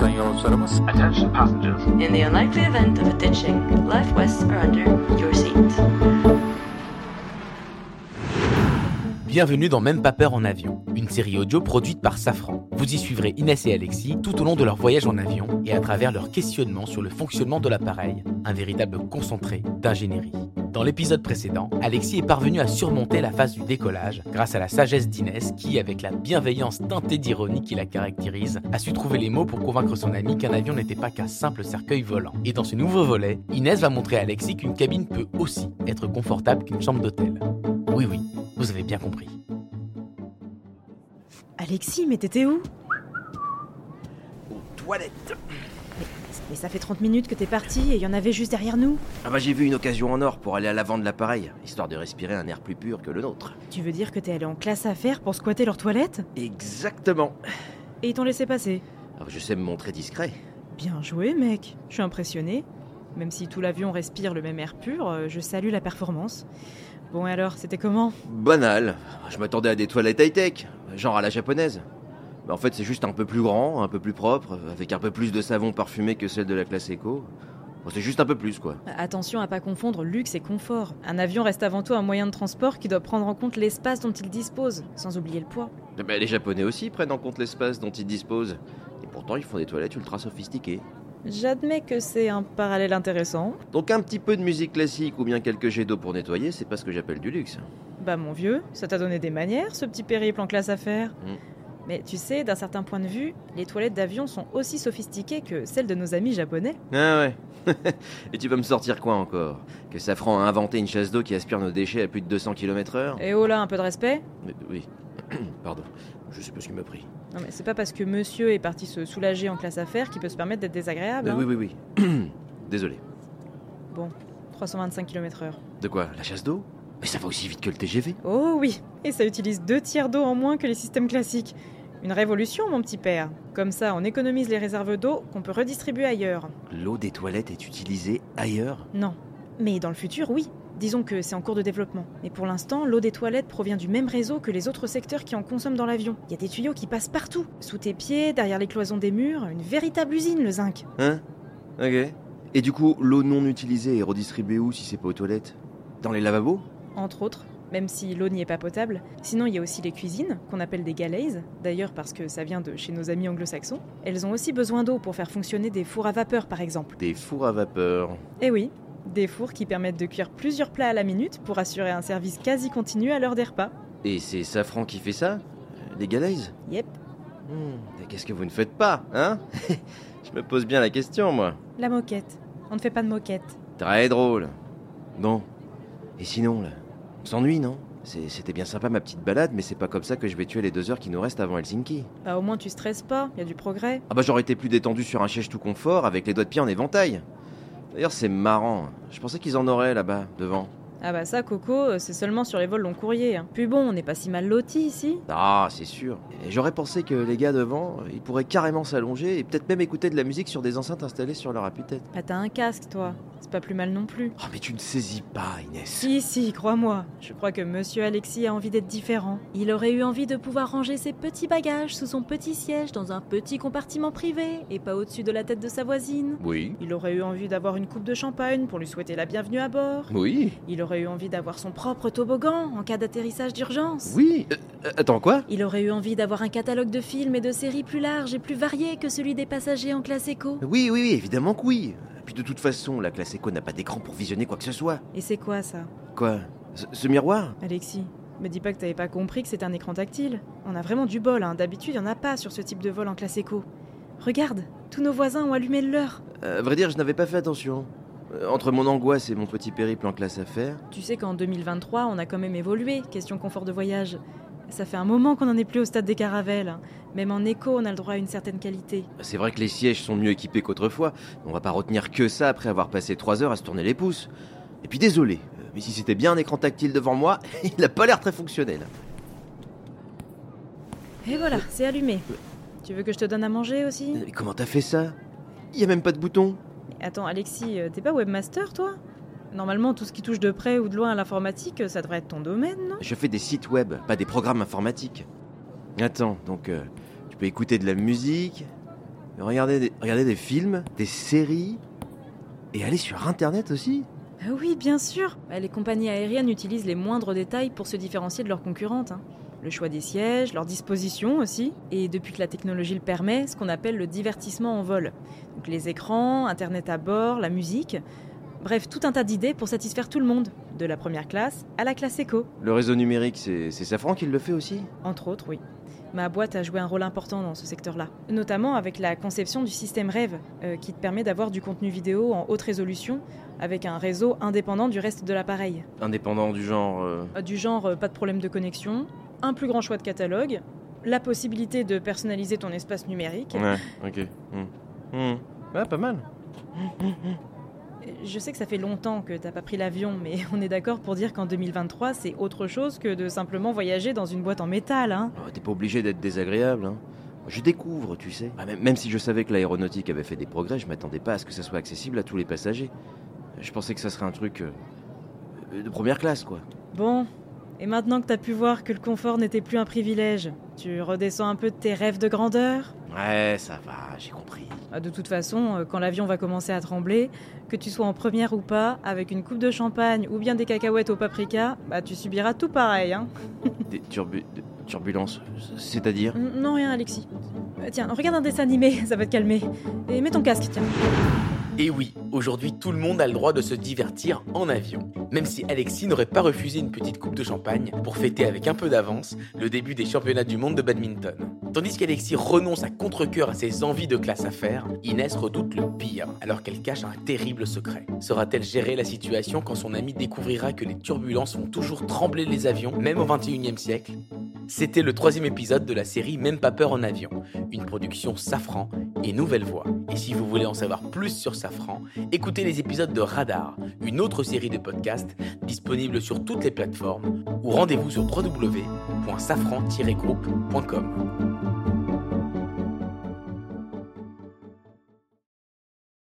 Attention passengers. In the unlikely event of a ditching, life vests are under your seat. Bienvenue dans Même pas peur en avion, une série audio produite par Safran. Vous y suivrez Inès et Alexis tout au long de leur voyage en avion et à travers leurs questionnements sur le fonctionnement de l'appareil, un véritable concentré d'ingénierie. Dans l'épisode précédent, Alexis est parvenu à surmonter la phase du décollage grâce à la sagesse d'Inès qui, avec la bienveillance teintée d'ironie qui la caractérise, a su trouver les mots pour convaincre son ami qu'un avion n'était pas qu'un simple cercueil volant. Et dans ce nouveau volet, Inès va montrer à Alexis qu'une cabine peut aussi être confortable qu'une chambre d'hôtel. Oui oui, vous avez bien compris. Alexis, mais t'étais où? Aux toilettes Mais ça fait 30 minutes que t'es parti et il y en avait juste derrière nous. Ah bah j'ai vu une occasion en or pour aller à l'avant de l'appareil, histoire de respirer un air plus pur que le nôtre. Tu veux dire que t'es allé en classe affaires pour squatter leurs toilettes? Exactement Et ils t'ont laissé passer? Ah, Je sais me montrer discret. Bien joué, mec. Je suis impressionné. Même si tout l'avion respire le même air pur, euh, je salue la performance. Bon, et alors, c'était comment? Banal. Je m'attendais à des toilettes high-tech, genre à la japonaise. En fait c'est juste un peu plus grand, un peu plus propre, avec un peu plus de savon parfumé que celle de la classe éco. C'est juste un peu plus quoi. Attention à pas confondre luxe et confort. Un avion reste avant tout un moyen de transport qui doit prendre en compte l'espace dont il dispose, sans oublier le poids. Mais les japonais aussi prennent en compte l'espace dont ils disposent. Et pourtant ils font des toilettes ultra sophistiquées. J'admets que c'est un parallèle intéressant. Donc un petit peu de musique classique ou bien quelques jets d'eau pour nettoyer, c'est pas ce que j'appelle du luxe. Bah mon vieux, ça t'a donné des manières, ce petit périple en classe affaires. Mm. Mais tu sais, d'un certain point de vue, les toilettes d'avion sont aussi sophistiquées que celles de nos amis japonais. Ah ouais. Et tu vas me sortir quoi encore? Que Safran a inventé une chasse d'eau qui aspire nos déchets à plus de 200 km/h Et oh là, un peu de respect Mais- Oui. Pardon. Je sais pas ce qui m'a pris. Non mais c'est pas parce que monsieur est parti se soulager en classe affaires qu'il peut se permettre d'être désagréable. Euh, hein. oui, oui, oui. Désolé. Bon, 325 km/h. De quoi? La chasse d'eau? Mais ça va aussi vite que le TGV. Oh oui, et ça utilise deux tiers d'eau en moins que les systèmes classiques. Une révolution, mon petit père. Comme ça, on économise les réserves d'eau qu'on peut redistribuer ailleurs. L'eau des toilettes est utilisée ailleurs? Non. Mais dans le futur, oui. Disons que c'est en cours de développement. Mais pour l'instant, l'eau des toilettes provient du même réseau que les autres secteurs qui en consomment dans l'avion. Il y a des tuyaux qui passent partout. Sous tes pieds, derrière les cloisons des murs, une véritable usine, le zinc. Hein? Ok. Et du coup, l'eau non utilisée est redistribuée où si c'est pas aux toilettes? Dans les lavabos? Entre autres, même si l'eau n'y est pas potable. Sinon, il y a aussi les cuisines, qu'on appelle des galleys, d'ailleurs parce que ça vient de chez nos amis anglo-saxons. Elles ont aussi besoin d'eau pour faire fonctionner des fours à vapeur, par exemple. Des fours à vapeur. Eh oui, des fours qui permettent de cuire plusieurs plats à la minute pour assurer un service quasi continu à l'heure des repas. Et c'est Safran qui fait ça? Les galets? Yep, Hmm, Qu'est-ce que vous ne faites pas, hein? Je me pose bien la question, moi. la moquette. On ne fait pas de moquette. Très drôle. Bon. Et sinon, là? On s'ennuie, non? C'était bien sympa ma petite balade, mais c'est pas comme ça que je vais tuer les deux heures qui nous restent avant Helsinki. Bah au moins tu stresses pas, il y a du progrès. Ah bah j'aurais été plus détendu sur un siège tout confort avec les doigts de pied en éventail. D'ailleurs c'est marrant, je pensais qu'ils en auraient là-bas, devant. Ah bah ça, Coco, euh, c'est seulement sur les vols long courrier. hein. Puis bon, on n'est pas si mal lotis ici. Ah c'est sûr. Et j'aurais pensé que les gars devant, ils pourraient carrément s'allonger et peut-être même écouter de la musique sur des enceintes installées sur leur appui-tête. Bah t'as un casque, toi. C'est pas plus mal non plus. Oh mais tu ne saisis pas Inès. Si, si, crois-moi. Je crois que monsieur Alexis a envie d'être différent. Il aurait eu envie de pouvoir ranger ses petits bagages sous son petit siège dans un petit compartiment privé et pas au-dessus de la tête de sa voisine. Oui. Il aurait eu envie d'avoir une coupe de champagne pour lui souhaiter la bienvenue à bord. Oui. Il aurait eu envie d'avoir son propre toboggan en cas d'atterrissage d'urgence. Oui. Euh, euh, attends quoi? Il aurait eu envie d'avoir un catalogue de films et de séries plus large et plus varié que celui des passagers en classe éco. Oui, oui, oui, évidemment que oui. Puis de toute façon, la classe éco n'a pas d'écran pour visionner quoi que ce soit. Et c'est quoi ça? Quoi? Ce, ce miroir? Alexis, me dis pas que t'avais pas compris que c'était un écran tactile. On a vraiment du bol, hein. d'habitude y en a pas sur ce type de vol en classe éco. Regarde, tous nos voisins ont allumé le leur. Euh, À vrai dire, je n'avais pas fait attention. Euh, Entre mon angoisse et mon petit périple en classe à faire, Tu sais qu'en 2023, on a quand même évolué, question confort de voyage. Ça fait un moment qu'on n'en est plus au stade des caravelles. Même en éco, on a le droit à une certaine qualité. c'est vrai que les sièges sont mieux équipés qu'autrefois. On va pas retenir que ça après avoir passé trois heures à se tourner les pouces. Et puis désolé, euh, mais si c'était bien un écran tactile devant moi, il n'a pas l'air très fonctionnel. Et voilà, c'est allumé. Tu veux que je te donne à manger aussi? Mais comment t'as fait ça? Il y a même pas de bouton. Attends, Alexis, euh, t'es pas webmaster, toi? Normalement, tout ce qui touche de près ou de loin à l'informatique, euh, ça devrait être ton domaine, non? Je fais des sites web, pas des programmes informatiques. Attends, donc euh, tu peux écouter de la musique, Regarder des, regarder des films, des séries, et aller sur Internet aussi? Ah oui, bien sûr Bah, Les compagnies aériennes utilisent les moindres détails pour se différencier de leurs concurrentes. hein. Le choix des sièges, leur disposition aussi, et depuis que la technologie le permet, ce qu'on appelle le divertissement en vol. Donc les écrans, Internet à bord, la musique. Bref, tout un tas d'idées pour satisfaire tout le monde, de la première classe à la classe éco. Le réseau numérique, c'est Safran qui le fait aussi? Entre autres, oui. Ma boîte a joué un rôle important dans ce secteur-là, notamment avec la conception du système Rêve, euh, qui te permet d'avoir du contenu vidéo en haute résolution avec un réseau indépendant du reste de l'appareil. Indépendant du genre... euh, Euh, Du genre euh, pas de problème de connexion, un plus grand choix de catalogue, la possibilité de personnaliser ton espace numérique. Ouais, ok. Hmm. Ouais, pas mal. Je sais que ça fait longtemps que t'as pas pris l'avion, mais on est d'accord pour dire qu'en 2023, c'est autre chose que de simplement voyager dans une boîte en métal, hein. Oh, T'es pas obligé d'être désagréable. Hein. Je découvre, tu sais. Ah, même, même si je savais que l'aéronautique avait fait des progrès, je m'attendais pas à ce que ça soit accessible à tous les passagers. Je pensais que ça serait un truc euh, de première classe, quoi. Bon, et maintenant que t'as pu voir que le confort n'était plus un privilège, tu redescends un peu de tes rêves de grandeur? Ouais, ça va, j'ai compris. Ah, De toute façon, euh, quand l'avion va commencer à trembler, que tu sois en première ou pas, avec une coupe de champagne ou bien des cacahuètes au paprika, bah tu subiras tout pareil, hein. Des turbu- de- turbulences, c'est-à-dire? Non, rien, Alexis. Euh, tiens, regarde un dessin animé, ça va te calmer. Et mets ton casque, tiens. Et oui, aujourd'hui tout le monde a le droit de se divertir en avion. Même si Alexis n'aurait pas refusé une petite coupe de champagne pour fêter avec un peu d'avance le début des championnats du monde de badminton. Tandis qu'Alexis renonce à contre-coeur à ses envies de classe à Inès redoute le pire alors qu'elle cache un terrible secret. Saura-t-elle gérer la situation quand son ami découvrira que les turbulences font toujours trembler les avions, même au 21e siècle? C'était le troisième épisode de la série Même pas peur en avion, une production Safran et Nouvelle Voix. Et si vous voulez en savoir plus sur Safran, écoutez les épisodes de Radar, une autre série de podcasts disponible sur toutes les plateformes, ou rendez-vous sur www.safran-groupe.com.